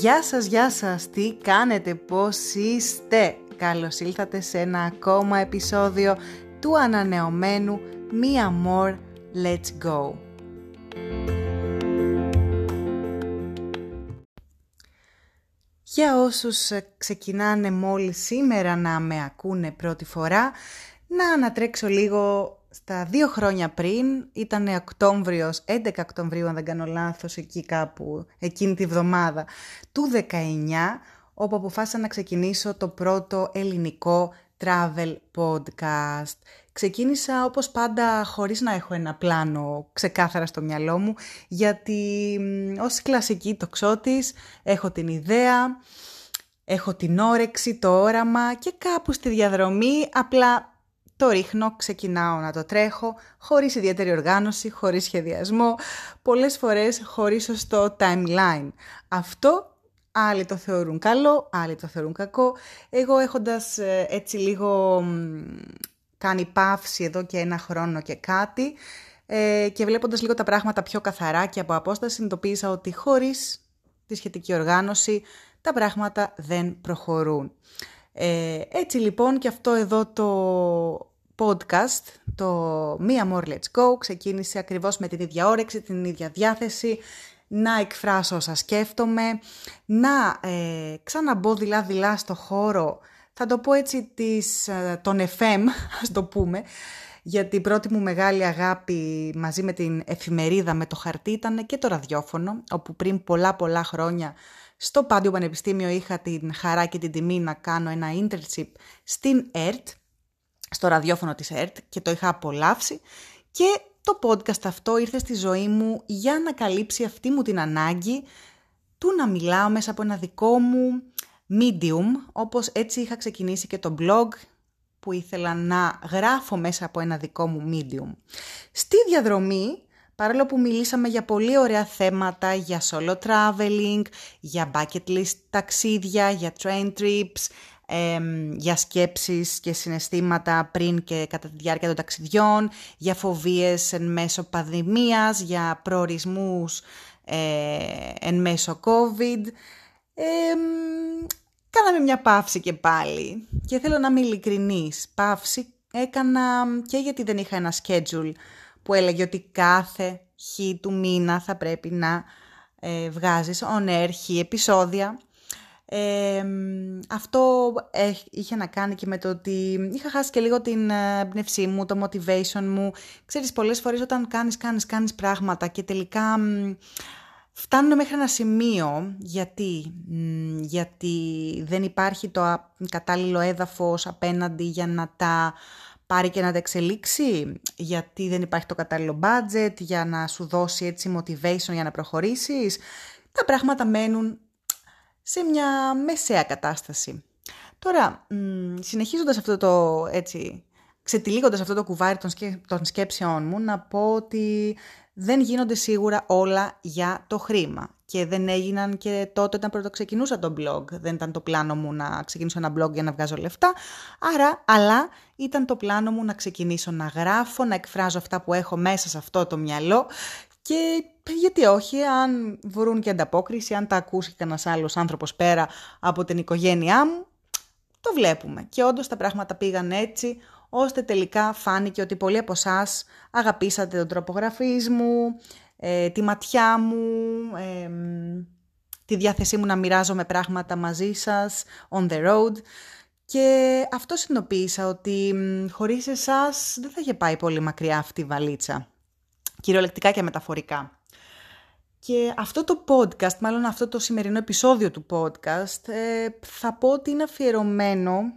Γεια σας, γεια σας, τι κάνετε, πώς είστε; Καλώς ήλθατε σε ένα ακόμα επεισόδιο του ανανεωμένου Μία More Let's Go. Για όσους ξεκινάνε μόλις σήμερα να με ακούνε πρώτη φορά, να ανατρέξω λίγο στα δύο χρόνια πριν, ήταν Οκτώβριος, 11 Οκτωβρίου αν δεν κάνω λάθος, εκεί κάπου, εκείνη τη βδομάδα του 19, όπου αποφάσισα να ξεκινήσω το πρώτο ελληνικό travel podcast. Ξεκίνησα όπως πάντα χωρίς να έχω ένα πλάνο ξεκάθαρα στο μυαλό μου, γιατί ως κλασική τοξότης έχω την ιδέα, έχω την όρεξη, το όραμα και κάπου στη διαδρομή απλά το ρίχνω, ξεκινάω να το τρέχω, χωρίς ιδιαίτερη οργάνωση, χωρίς σχεδιασμό, πολλές φορές χωρίς σωστό timeline. Αυτό άλλοι το θεωρούν καλό, άλλοι το θεωρούν κακό. Εγώ έχοντας ε, έτσι λίγο κάνει παύση εδώ και ένα χρόνο και κάτι ε, και βλέποντας λίγο τα πράγματα πιο καθαρά και από απόσταση συνειδητοποίησα ότι χωρίς τη σχετική οργάνωση τα πράγματα δεν προχωρούν. Ε, έτσι λοιπόν και αυτό εδώ το podcast, το Μία More Let's Go, ξεκίνησε ακριβώς με την ίδια όρεξη, την ίδια διάθεση, να εκφράσω όσα σκέφτομαι, να ε, ξαναμπω δειλά-δειλά στο χώρο, θα το πω έτσι, της, ε, τον FM, ας το πούμε, γιατί η πρώτη μου μεγάλη αγάπη μαζί με την εφημερίδα με το χαρτί ήταν και το ραδιόφωνο, όπου πριν πολλά πολλά χρόνια στο Πάντιο Πανεπιστήμιο είχα την χαρά και την τιμή να κάνω ένα internship στην ΕΡΤ, στο ραδιόφωνο της ΕΡΤ και το είχα απολαύσει και το podcast αυτό ήρθε στη ζωή μου για να καλύψει αυτή μου την ανάγκη του να μιλάω μέσα από ένα δικό μου medium, όπως έτσι είχα ξεκινήσει και το blog που ήθελα να γράφω μέσα από ένα δικό μου medium. Στη διαδρομή, παρόλο που μιλήσαμε για πολύ ωραία θέματα, για solo traveling, για bucket list ταξίδια, για train trips, για σκέψεις και συναισθήματα πριν και κατά τη διάρκεια των ταξιδιών, για φοβίες εν μέσω πανδημίας, για προορισμούς ε, εν μέσω COVID. κάναμε μια παύση και πάλι και θέλω να είμαι ειλικρινής. Παύση έκανα και γιατί δεν είχα ένα schedule που έλεγε ότι κάθε χ του μήνα θα πρέπει να ε, βγάζεις on air χ επεισόδια αυτό είχε να κάνει και με το ότι είχα χάσει και λίγο την πνευσή μου, το motivation μου. Ξέρεις, πολλές φορές όταν κάνεις, κάνεις, κάνεις πράγματα και τελικά φτάνουν μέχρι ένα σημείο. Γιατί, γιατί δεν υπάρχει το κατάλληλο έδαφος απέναντι για να τα πάρει και να τα εξελίξει, γιατί δεν υπάρχει το κατάλληλο budget για να σου δώσει έτσι motivation για να προχωρήσεις. Τα πράγματα μένουν σε μια μεσαία κατάσταση. Τώρα, συνεχίζοντας αυτό το έτσι, ξετυλίγοντας αυτό το κουβάρι των, σκέ, των σκέψεών μου, να πω ότι δεν γίνονται σίγουρα όλα για το χρήμα. Και δεν έγιναν και τότε όταν πρώτο ξεκινούσα το blog. Δεν ήταν το πλάνο μου να ξεκινήσω ένα blog για να βγάζω λεφτά. Άρα, αλλά ήταν το πλάνο μου να ξεκινήσω να γράφω, να εκφράζω αυτά που έχω μέσα σε αυτό το μυαλό και γιατί όχι, αν βρουν και ανταπόκριση, αν τα ακούσει κανένας άλλος άνθρωπος πέρα από την οικογένειά μου, το βλέπουμε. Και όντως τα πράγματα πήγαν έτσι, ώστε τελικά φάνηκε ότι πολλοί από εσάς αγαπήσατε τον τρόπο γραφής μου, ε, τη ματιά μου, ε, τη διάθεσή μου να μοιράζομαι πράγματα μαζί σας, on the road. Και αυτό συνειδητοποίησα ότι χωρίς εσάς δεν θα είχε πάει πολύ μακριά αυτή η βαλίτσα κυριολεκτικά και μεταφορικά. Και αυτό το podcast, μάλλον αυτό το σημερινό επεισόδιο του podcast, ε, θα πω ότι είναι αφιερωμένο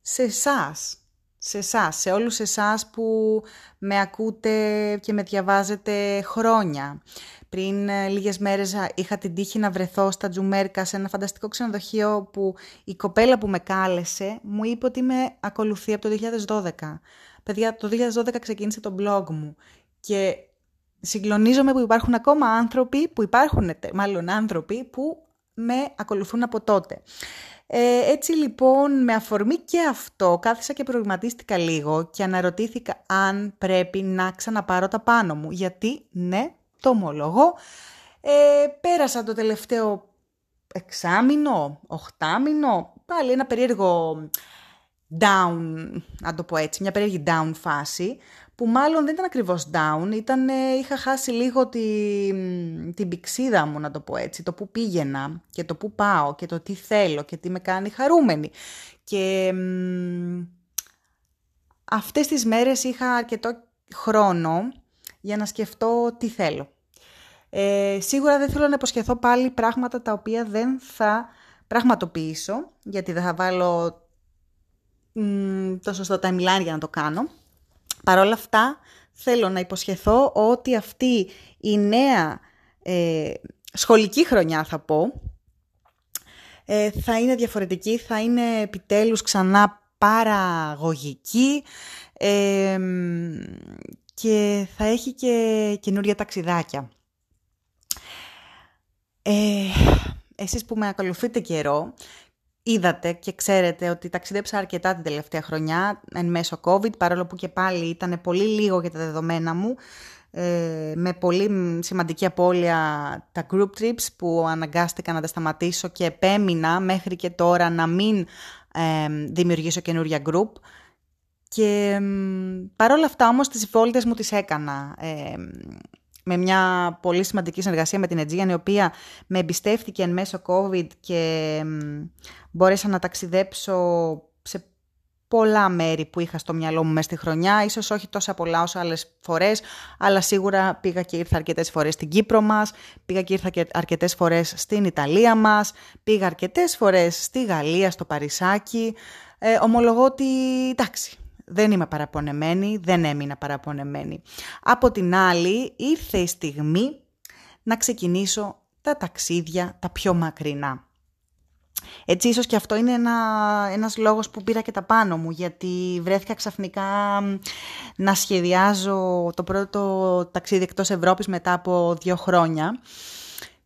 σε εσάς. Σε εσάς, σε όλους εσάς που με ακούτε και με διαβάζετε χρόνια. Πριν ε, λίγες μέρες είχα την τύχη να βρεθώ στα Τζουμέρκα σε ένα φανταστικό ξενοδοχείο που η κοπέλα που με κάλεσε μου είπε ότι με ακολουθεί από το 2012. Παιδιά, το 2012 ξεκίνησε το blog μου και συγκλονίζομαι που υπάρχουν ακόμα άνθρωποι, που υπάρχουν μάλλον άνθρωποι που με ακολουθούν από τότε. Ε, έτσι λοιπόν με αφορμή και αυτό κάθισα και προβληματίστηκα λίγο και αναρωτήθηκα αν πρέπει να ξαναπάρω τα πάνω μου. Γιατί ναι, το ομολογώ, ε, πέρασα το τελευταίο εξάμηνο, οχτάμηνο, πάλι ένα περίεργο down, να το πω έτσι, μια περίεργη down φάση, που μάλλον δεν ήταν ακριβώς down, ήταν, είχα χάσει λίγο τη, την πηξίδα μου, να το πω έτσι, το που πήγαινα και το που πάω και το τι θέλω και τι με κάνει χαρούμενη. Και αυτές τις μέρες είχα αρκετό χρόνο για να σκεφτώ τι θέλω. Ε, σίγουρα δεν θέλω να υποσχεθώ πάλι πράγματα τα οποία δεν θα πραγματοποιήσω, γιατί δεν θα βάλω μ, το σωστό timeline για να το κάνω. Παρ' όλα αυτά θέλω να υποσχεθώ ότι αυτή η νέα ε, σχολική χρονιά θα πω, ε, θα είναι διαφορετική, θα είναι επιτέλους ξανά παραγωγική ε, και θα έχει και καινούρια ταξιδάκια. Ε, εσείς που με ακολουθείτε καιρό, είδατε και ξέρετε ότι ταξίδεψα αρκετά την τελευταία χρονιά εν μέσω COVID, παρόλο που και πάλι ήταν πολύ λίγο για τα δεδομένα μου, ε, με πολύ σημαντική απώλεια τα group trips που αναγκάστηκα να τα σταματήσω και επέμεινα μέχρι και τώρα να μην ε, δημιουργήσω καινούρια group. Και ε, παρόλα αυτά όμως τις βόλτες μου τις έκανα με μια πολύ σημαντική συνεργασία με την Aegean, η οποία με εμπιστεύτηκε εν μέσω COVID και μπόρεσα να ταξιδέψω σε πολλά μέρη που είχα στο μυαλό μου μέσα στη χρονιά, ίσως όχι τόσα πολλά όσο άλλες φορές, αλλά σίγουρα πήγα και ήρθα αρκετές φορές στην Κύπρο μας, πήγα και ήρθα και αρκετές φορές στην Ιταλία μας, πήγα αρκετές φορές στη Γαλλία, στο Παρισάκι. Ε, ομολογώ ότι, εντάξει, δεν είμαι παραπονεμένη, δεν έμεινα παραπονεμένη. Από την άλλη, ήρθε η στιγμή να ξεκινήσω τα ταξίδια τα πιο μακρινά. Έτσι ίσως και αυτό είναι ένα, ένας λόγος που πήρα και τα πάνω μου, γιατί βρέθηκα ξαφνικά να σχεδιάζω το πρώτο ταξίδι εκτός Ευρώπης μετά από δύο χρόνια.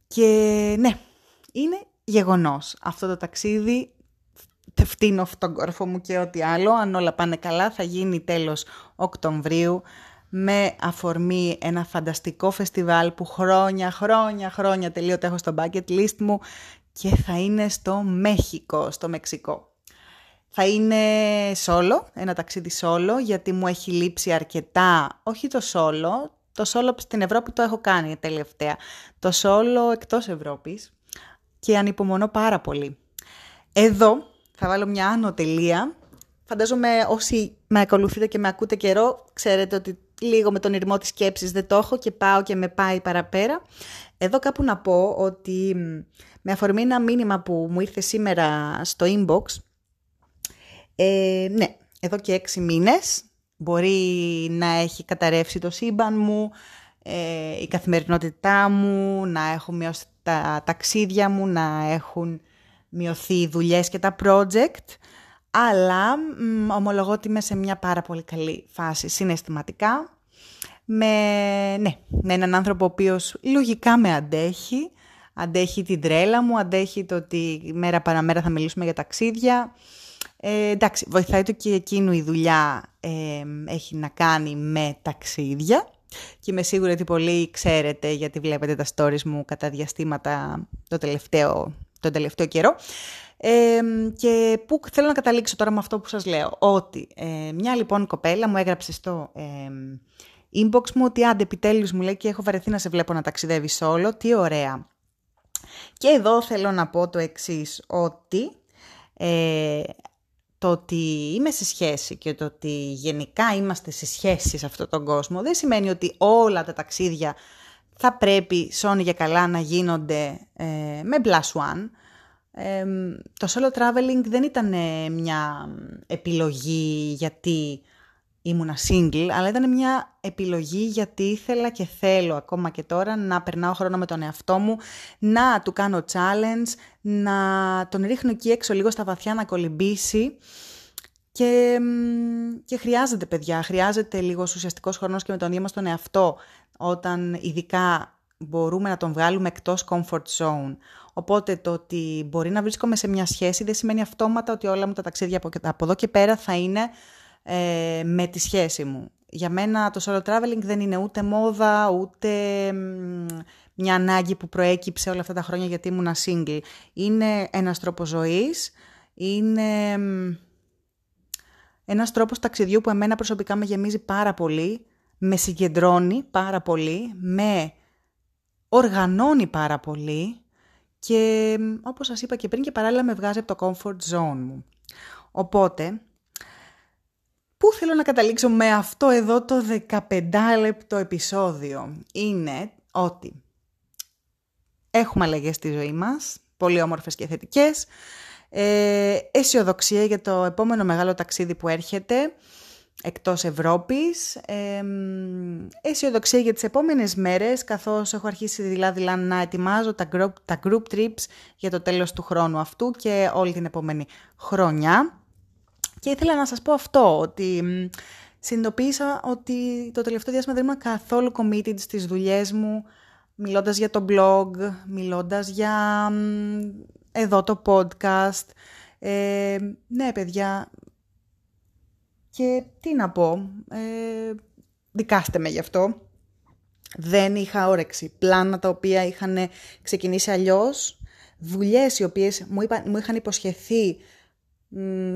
Και ναι, είναι γεγονός. Αυτό το ταξίδι φτύνω τον κόρφο μου και ό,τι άλλο. Αν όλα πάνε καλά θα γίνει τέλος Οκτωβρίου με αφορμή ένα φανταστικό φεστιβάλ που χρόνια, χρόνια, χρόνια τελείωτα έχω στο bucket list μου και θα είναι στο Μέχικο, στο Μεξικό. Θα είναι solo, ένα ταξίδι solo, γιατί μου έχει λείψει αρκετά, όχι το solo, το solo στην Ευρώπη το έχω κάνει τελευταία, το solo εκτός Ευρώπης και ανυπομονώ πάρα πολύ. Εδώ θα βάλω μια άνω τελεία. Φαντάζομαι όσοι με ακολουθείτε και με ακούτε καιρό, ξέρετε ότι λίγο με τον ηρμό της σκέψης δεν το έχω και πάω και με πάει παραπέρα. Εδώ κάπου να πω ότι με αφορμή ένα μήνυμα που μου ήρθε σήμερα στο inbox, ε, ναι, εδώ και έξι μήνες μπορεί να έχει καταρρεύσει το σύμπαν μου, ε, η καθημερινότητά μου, να έχω μειώσει τα ταξίδια μου, να έχουν μειωθεί οι δουλειές και τα project, αλλά μ, ομολογώ ότι είμαι σε μια πάρα πολύ καλή φάση συναισθηματικά, με, ναι, με έναν άνθρωπο ο οποίος λογικά με αντέχει, αντέχει την τρέλα μου, αντέχει το ότι μέρα παραμέρα θα μιλήσουμε για ταξίδια. Ε, εντάξει, βοηθάει το και εκείνου η δουλειά ε, έχει να κάνει με ταξίδια και είμαι σίγουρη ότι πολλοί ξέρετε γιατί βλέπετε τα stories μου κατά διαστήματα το τελευταίο τον τελευταίο καιρό. Ε, και πού θέλω να καταλήξω τώρα με αυτό που σας λέω. Ότι ε, μια λοιπόν κοπέλα μου έγραψε στο ε, inbox μου ότι άντε επιτέλους μου λέει και έχω βαρεθεί να σε βλέπω να ταξιδεύεις όλο, τι ωραία. Και εδώ θέλω να πω το εξής, ότι ε, το ότι είμαι σε σχέση και το ότι γενικά είμαστε σε σχέση σε αυτόν τον κόσμο δεν σημαίνει ότι όλα τα ταξίδια θα πρέπει σώνει για καλά να γίνονται ε, με plus one. Ε, το solo traveling δεν ήταν ε, μια επιλογή γιατί ήμουνα single, αλλά ήταν μια επιλογή γιατί ήθελα και θέλω ακόμα και τώρα να περνάω χρόνο με τον εαυτό μου, να του κάνω challenge, να τον ρίχνω εκεί έξω λίγο στα βαθιά να κολυμπήσει και, και χρειάζεται παιδιά, χρειάζεται λίγος ουσιαστικός χρόνος και με τον ίδιο μας τον εαυτό όταν ειδικά μπορούμε να τον βγάλουμε εκτός comfort zone. Οπότε το ότι μπορεί να βρίσκομαι σε μια σχέση δεν σημαίνει αυτόματα ότι όλα μου τα ταξίδια από εδώ και πέρα θα είναι ε, με τη σχέση μου. Για μένα το solo traveling δεν είναι ούτε μόδα, ούτε μια ανάγκη που προέκυψε όλα αυτά τα χρόνια γιατί ήμουν single. Είναι ένας τρόπος ζωής, είναι ένας τρόπος ταξιδιού που εμένα προσωπικά με γεμίζει πάρα πολύ, με συγκεντρώνει πάρα πολύ, με οργανώνει πάρα πολύ και όπως σας είπα και πριν και παράλληλα με βγάζει από το comfort zone μου. Οπότε, πού θέλω να καταλήξω με αυτό εδώ το 15 λεπτό επεισόδιο; Είναι ότι έχουμε αλλαγές στη ζωή μας, πολύ όμορφες και θετικές, ε, αισιοδοξία για το επόμενο μεγάλο ταξίδι που έρχεται, εκτός Ευρώπης, ε, αισιοδοξία για τις επόμενες μέρες, καθώς έχω αρχίσει δηλαδή να ετοιμάζω τα group, τα group trips για το τέλος του χρόνου αυτού και όλη την επόμενη χρονιά. Και ήθελα να σας πω αυτό, ότι συνειδητοποίησα ότι το τελευταίο διάστημα δεν ήμουν καθόλου committed στις δουλειές μου, μιλώντας για το blog, μιλώντας για εδώ το podcast. Ε, ναι, παιδιά, και τι να πω, ε, δικάστε με γι' αυτό. Δεν είχα όρεξη. Πλάνα τα οποία είχαν ξεκινήσει αλλιώς, δουλειές οι οποίες μου, μου είχαν υποσχεθεί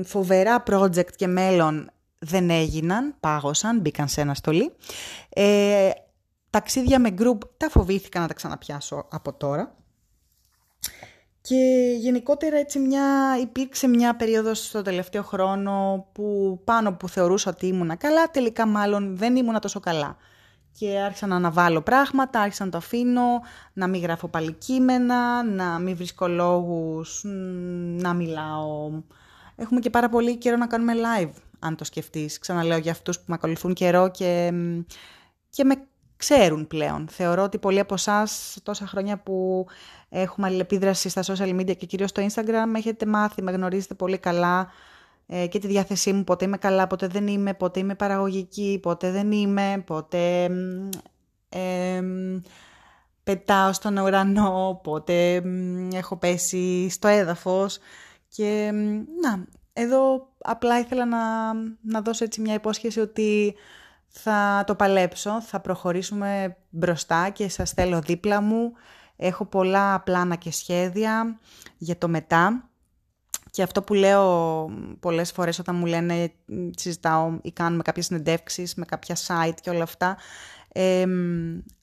φοβερά project και μέλλον δεν έγιναν, πάγωσαν, μπήκαν σε ένα στολί. Ε, ταξίδια με group τα φοβήθηκα να τα ξαναπιάσω από τώρα. Και γενικότερα έτσι μια, υπήρξε μια περίοδος στο τελευταίο χρόνο που πάνω που θεωρούσα ότι ήμουνα καλά, τελικά μάλλον δεν ήμουνα τόσο καλά. Και άρχισα να αναβάλω πράγματα, άρχισα να το αφήνω, να μην γράφω πάλι κείμενα, να μην βρίσκω λόγους, να μιλάω. Έχουμε και πάρα πολύ καιρό να κάνουμε live, αν το σκεφτείς. Ξαναλέω για αυτούς που με ακολουθούν καιρό και, και με ξέρουν πλέον. Θεωρώ ότι πολλοί από εσάς τόσα χρόνια που έχουμε αλληλεπίδραση στα social media και κυρίως στο Instagram έχετε μάθει, με γνωρίζετε πολύ καλά ε, και τη διάθεσή μου, πότε είμαι καλά, πότε δεν είμαι, πότε είμαι παραγωγική, πότε δεν είμαι, πότε ε, πετάω στον ουρανό, πότε έχω πέσει στο έδαφος και να, εδώ απλά ήθελα να, να δώσω έτσι μια υπόσχεση ότι θα το παλέψω, θα προχωρήσουμε μπροστά και σας θέλω δίπλα μου. Έχω πολλά πλάνα και σχέδια για το μετά. Και αυτό που λέω πολλές φορές όταν μου λένε συζητάω ή κάνουμε κάποιες συνεντεύξεις με κάποια site και όλα αυτά,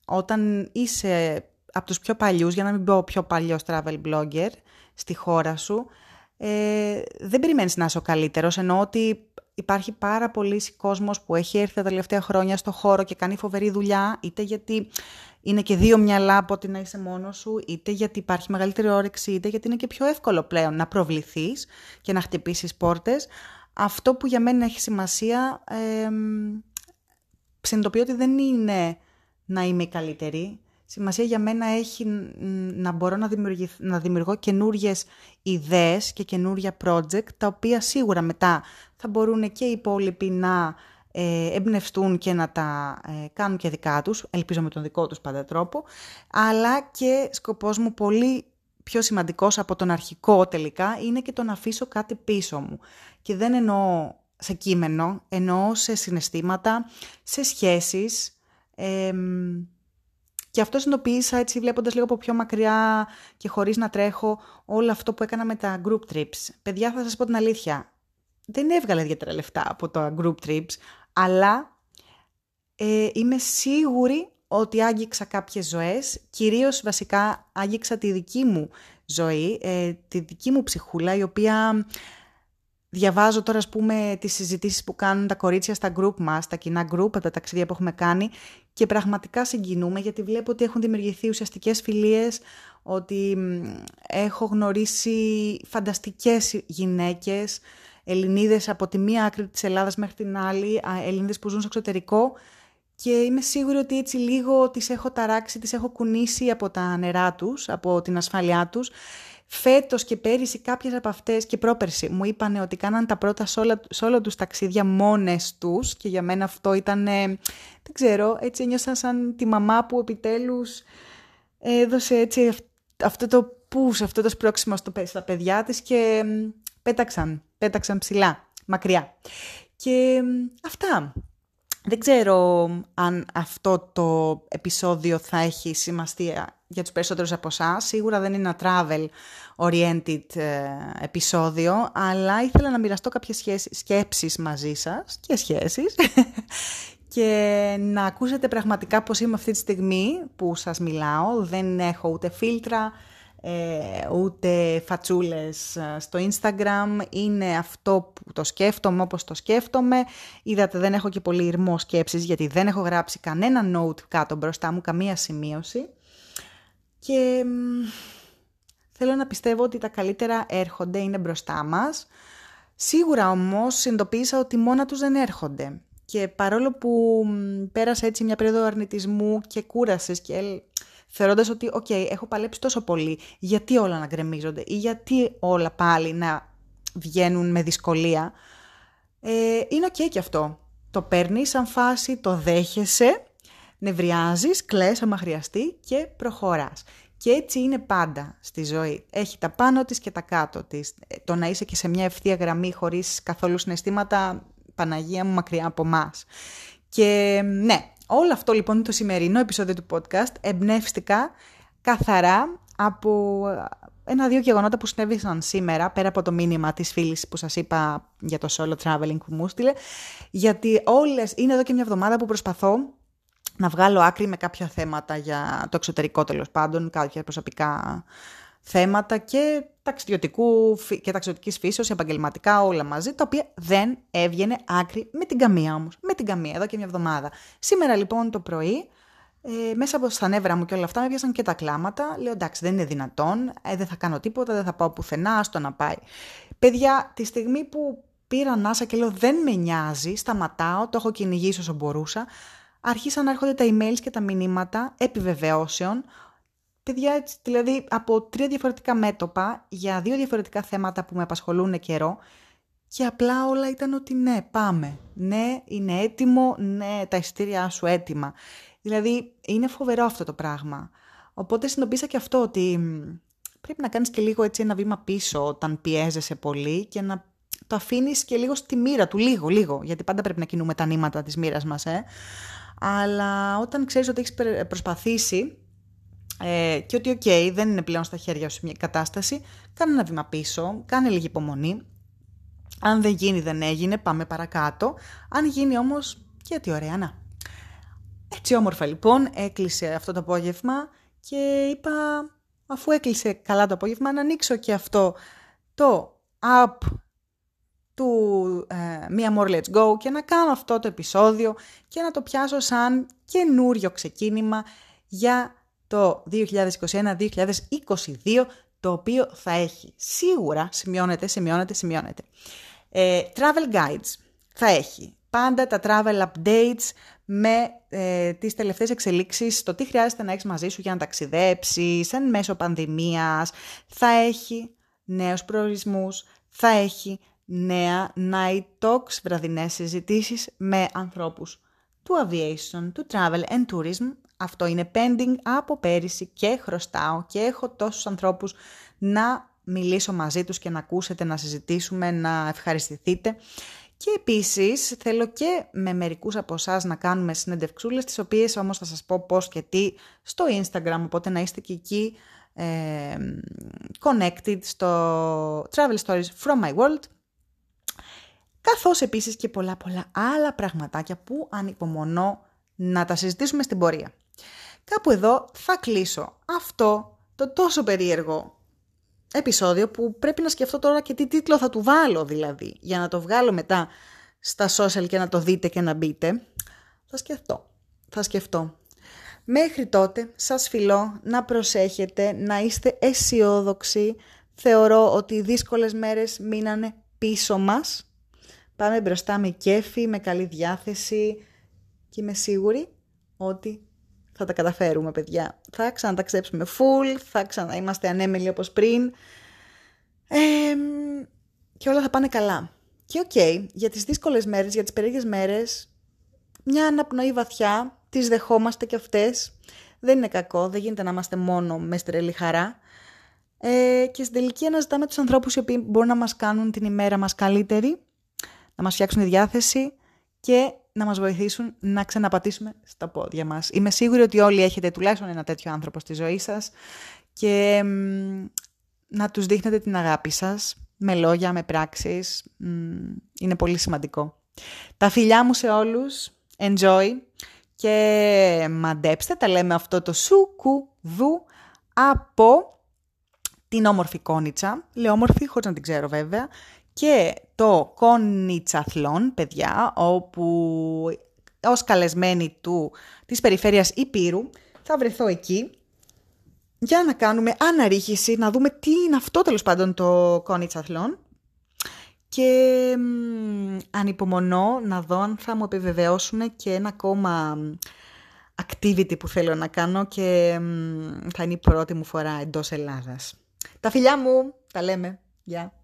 όταν είσαι από τους πιο παλιούς, για να μην πω πιο παλιός travel blogger στη χώρα σου, ε, δεν περιμένεις να είσαι ο καλύτερος, ενώ ότι υπάρχει πάρα πολλοί κόσμος που έχει έρθει τα τελευταία χρόνια στο χώρο και κάνει φοβερή δουλειά, είτε γιατί είναι και δύο μυαλά από ότι να είσαι μόνος σου, είτε γιατί υπάρχει μεγαλύτερη όρεξη, είτε γιατί είναι και πιο εύκολο πλέον να προβληθείς και να χτυπήσεις πόρτες. Αυτό που για μένα έχει σημασία, ε, συνειδητοποιώ ότι δεν είναι να είμαι η καλύτερη, Σημασία για μένα έχει να μπορώ να, να δημιουργώ καινούριε ιδέες και καινούρια project, τα οποία σίγουρα μετά θα μπορούν και οι υπόλοιποι να ε, εμπνευστούν και να τα ε, κάνουν και δικά τους, ελπίζω με τον δικό τους πάντα τρόπο, αλλά και σκοπός μου πολύ πιο σημαντικός από τον αρχικό τελικά είναι και το να αφήσω κάτι πίσω μου. Και δεν εννοώ σε κείμενο, εννοώ σε συναισθήματα, σε σχέσεις, και αυτό συνειδητοποίησα έτσι βλέποντας λίγο από πιο μακριά και χωρίς να τρέχω όλο αυτό που έκανα με τα group trips. Παιδιά θα σας πω την αλήθεια, δεν έβγαλε ιδιαίτερα λεφτά από τα group trips, αλλά ε, είμαι σίγουρη ότι άγγιξα κάποιες ζωές, κυρίως βασικά άγγιξα τη δική μου ζωή, ε, τη δική μου ψυχούλα, η οποία Διαβάζω τώρα, ας πούμε, τις συζητήσεις που κάνουν τα κορίτσια στα group μας, τα κοινά group, από τα ταξίδια που έχουμε κάνει και πραγματικά συγκινούμε γιατί βλέπω ότι έχουν δημιουργηθεί ουσιαστικές φιλίες, ότι έχω γνωρίσει φανταστικές γυναίκες, Ελληνίδες από τη μία άκρη της Ελλάδας μέχρι την άλλη, Ελληνίδες που ζουν στο εξωτερικό. Και είμαι σίγουρη ότι έτσι λίγο τις έχω ταράξει, τις έχω κουνήσει από τα νερά τους, από την ασφάλειά τους Φέτος και πέρυσι κάποιες από αυτές και πρόπερσι μου είπαν ότι κάναν τα πρώτα σε όλα, σε τους ταξίδια μόνες τους και για μένα αυτό ήταν, δεν ξέρω, έτσι ένιωσα σαν τη μαμά που επιτέλους έδωσε έτσι αυτό το push, αυτό το σπρώξιμο στα παιδιά της και πέταξαν, πέταξαν ψηλά, μακριά. Και αυτά. Δεν ξέρω αν αυτό το επεισόδιο θα έχει σημασία για τους περισσότερους από εσά. Σίγουρα δεν είναι ένα travel-oriented ε, επεισόδιο, αλλά ήθελα να μοιραστώ κάποιες σχέσεις, σκέψεις μαζί σας και σχέσεις και να ακούσετε πραγματικά πώς είμαι αυτή τη στιγμή που σας μιλάω. Δεν έχω ούτε φίλτρα, ε, ούτε φατσούλες ε, στο Instagram. Είναι αυτό που το σκέφτομαι όπως το σκέφτομαι. Είδατε δεν έχω και πολύ ηρμό σκέψης γιατί δεν έχω γράψει κανένα note κάτω μπροστά μου, καμία σημείωση. Και θέλω να πιστεύω ότι τα καλύτερα έρχονται, είναι μπροστά μας. Σίγουρα όμως συνειδητοποίησα ότι μόνα τους δεν έρχονται. Και παρόλο που πέρασα έτσι μια περίοδο αρνητισμού και κούρασης και θεωρώντας ότι, οκ, έχω παλέψει τόσο πολύ, γιατί όλα να γκρεμίζονται ή γιατί όλα πάλι να βγαίνουν με δυσκολία, ε, είναι οκ και αυτό. Το παίρνεις σαν φάση, το δέχεσαι, νευριάζεις, κλαις άμα χρειαστεί και προχωράς. Και έτσι είναι πάντα στη ζωή. Έχει τα πάνω της και τα κάτω της. Ε, το να είσαι και σε μια ευθεία γραμμή χωρίς καθόλου συναισθήματα, Παναγία μου μακριά από εμά. Και ναι, Όλο αυτό λοιπόν το σημερινό επεισόδιο του podcast εμπνεύστηκα καθαρά από ένα-δύο γεγονότα που συνέβησαν σήμερα, πέρα από το μήνυμα της φίλης που σας είπα για το solo traveling που μου στείλε, γιατί όλες, είναι εδώ και μια εβδομάδα που προσπαθώ να βγάλω άκρη με κάποια θέματα για το εξωτερικό τέλος πάντων, κάποια προσωπικά θέματα και ταξιδιωτικού και ταξιδιωτικής φύσεως, επαγγελματικά όλα μαζί, τα οποία δεν έβγαινε άκρη με την καμία όμως. Με την καμία, εδώ και μια εβδομάδα. Σήμερα λοιπόν το πρωί, ε, μέσα από τα νεύρα μου και όλα αυτά, με πιάσαν και τα κλάματα. Λέω εντάξει, δεν είναι δυνατόν, ε, δεν θα κάνω τίποτα, δεν θα πάω πουθενά, άστο να πάει. Παιδιά, τη στιγμή που πήρα ανάσα και λέω δεν με νοιάζει, σταματάω, το έχω κυνηγήσει όσο μπορούσα. Άρχισαν να έρχονται τα emails και τα μηνύματα επιβεβαιώσεων παιδιά, έτσι, δηλαδή από τρία διαφορετικά μέτωπα για δύο διαφορετικά θέματα που με απασχολούν καιρό και απλά όλα ήταν ότι ναι, πάμε. Ναι, είναι έτοιμο, ναι, τα εισιτήριά σου έτοιμα. Δηλαδή, είναι φοβερό αυτό το πράγμα. Οπότε συνειδητοποίησα και αυτό ότι πρέπει να κάνεις και λίγο έτσι ένα βήμα πίσω όταν πιέζεσαι πολύ και να το αφήνεις και λίγο στη μοίρα του, λίγο, λίγο, γιατί πάντα πρέπει να κινούμε τα νήματα της μοίρας μας, ε. Αλλά όταν ξέρεις ότι έχεις προσπαθήσει ε, και ότι οκ, δεν είναι πλέον στα χέρια σου μια κατάσταση, κάνε ένα βήμα πίσω, κάνε λίγη υπομονή. Αν δεν γίνει δεν έγινε, πάμε παρακάτω. Αν γίνει όμως, και τι ωραία, να. Έτσι όμορφα λοιπόν έκλεισε αυτό το απόγευμα και είπα αφού έκλεισε καλά το απόγευμα να ανοίξω και αυτό το app του ε, Mia More Let's Go και να κάνω αυτό το επεισόδιο και να το πιάσω σαν καινούριο ξεκίνημα για το 2021-2022 το οποίο θα έχει. Σίγουρα, σημειώνεται, σημειώνεται, σημειώνεται, ε, travel guides θα έχει. Πάντα τα travel updates με ε, τις τελευταίες εξελίξεις, το τι χρειάζεται να έχεις μαζί σου για να ταξιδέψεις, εν μέσω πανδημίας, θα έχει νέους προορισμούς, θα έχει νέα night talks, βραδινές συζητήσεις με ανθρώπους του aviation, του travel and tourism αυτό είναι pending από πέρυσι και χρωστάω και έχω τόσους ανθρώπους να μιλήσω μαζί τους και να ακούσετε, να συζητήσουμε, να ευχαριστηθείτε. Και επίσης θέλω και με μερικούς από εσάς να κάνουμε συνεντευξούλες, τις οποίες όμως θα σας πω πώς και τι στο Instagram, οπότε να είστε και εκεί ε, connected στο Travel Stories from my world, καθώς επίσης και πολλά πολλά άλλα πραγματάκια που ανυπομονώ να τα συζητήσουμε στην πορεία. Κάπου εδώ θα κλείσω αυτό το τόσο περίεργο επεισόδιο που πρέπει να σκεφτώ τώρα και τι τίτλο θα του βάλω δηλαδή για να το βγάλω μετά στα social και να το δείτε και να μπείτε. Θα σκεφτώ. Θα σκεφτώ. Μέχρι τότε σας φιλώ να προσέχετε, να είστε αισιόδοξοι. Θεωρώ ότι οι δύσκολες μέρες μείνανε πίσω μας. Πάμε μπροστά με κέφι, με καλή διάθεση και είμαι σίγουρη ότι θα τα καταφέρουμε παιδιά. Θα ξαναταξιδέψουμε full, θα ξαναείμαστε ανέμελοι όπως πριν ε, και όλα θα πάνε καλά. Και OK, okay, για τις δύσκολες μέρες, για τις περίεργες μέρες, μια αναπνοή βαθιά, τις δεχόμαστε και αυτές. Δεν είναι κακό, δεν γίνεται να είμαστε μόνο μες στην τρελή χαρά. Ε, και στην τελική αναζητάμε τους ανθρώπους οι οποίοι μπορούν να μας κάνουν την ημέρα μας καλύτερη, να μας φτιάξουν τη διάθεση και να μας βοηθήσουν να ξαναπατήσουμε στα πόδια μας. Είμαι σίγουρη ότι όλοι έχετε τουλάχιστον ένα τέτοιο άνθρωπο στη ζωή σας και να τους δείχνετε την αγάπη σας με λόγια, με πράξεις. Είναι πολύ σημαντικό. Τα φιλιά μου σε όλους. Enjoy. Και μαντέψτε, τα λέμε αυτό το σουκουδού από την όμορφη κόνιτσα. Λέω όμορφη, χωρίς να την ξέρω βέβαια. Και το Κόνιτσαθλον, παιδιά, όπου ως καλεσμένη του της περιφέρειας Ηπείρου θα βρεθώ εκεί για να κάνουμε αναρρίχηση, να δούμε τι είναι αυτό τέλος πάντων το Κόνιτσαθλον και ανυπομονώ να δω αν θα μου επιβεβαιώσουν και ένα ακόμα activity που θέλω να κάνω και θα είναι η πρώτη μου φορά εντός Ελλάδας. Τα φιλιά μου, τα λέμε. Γεια.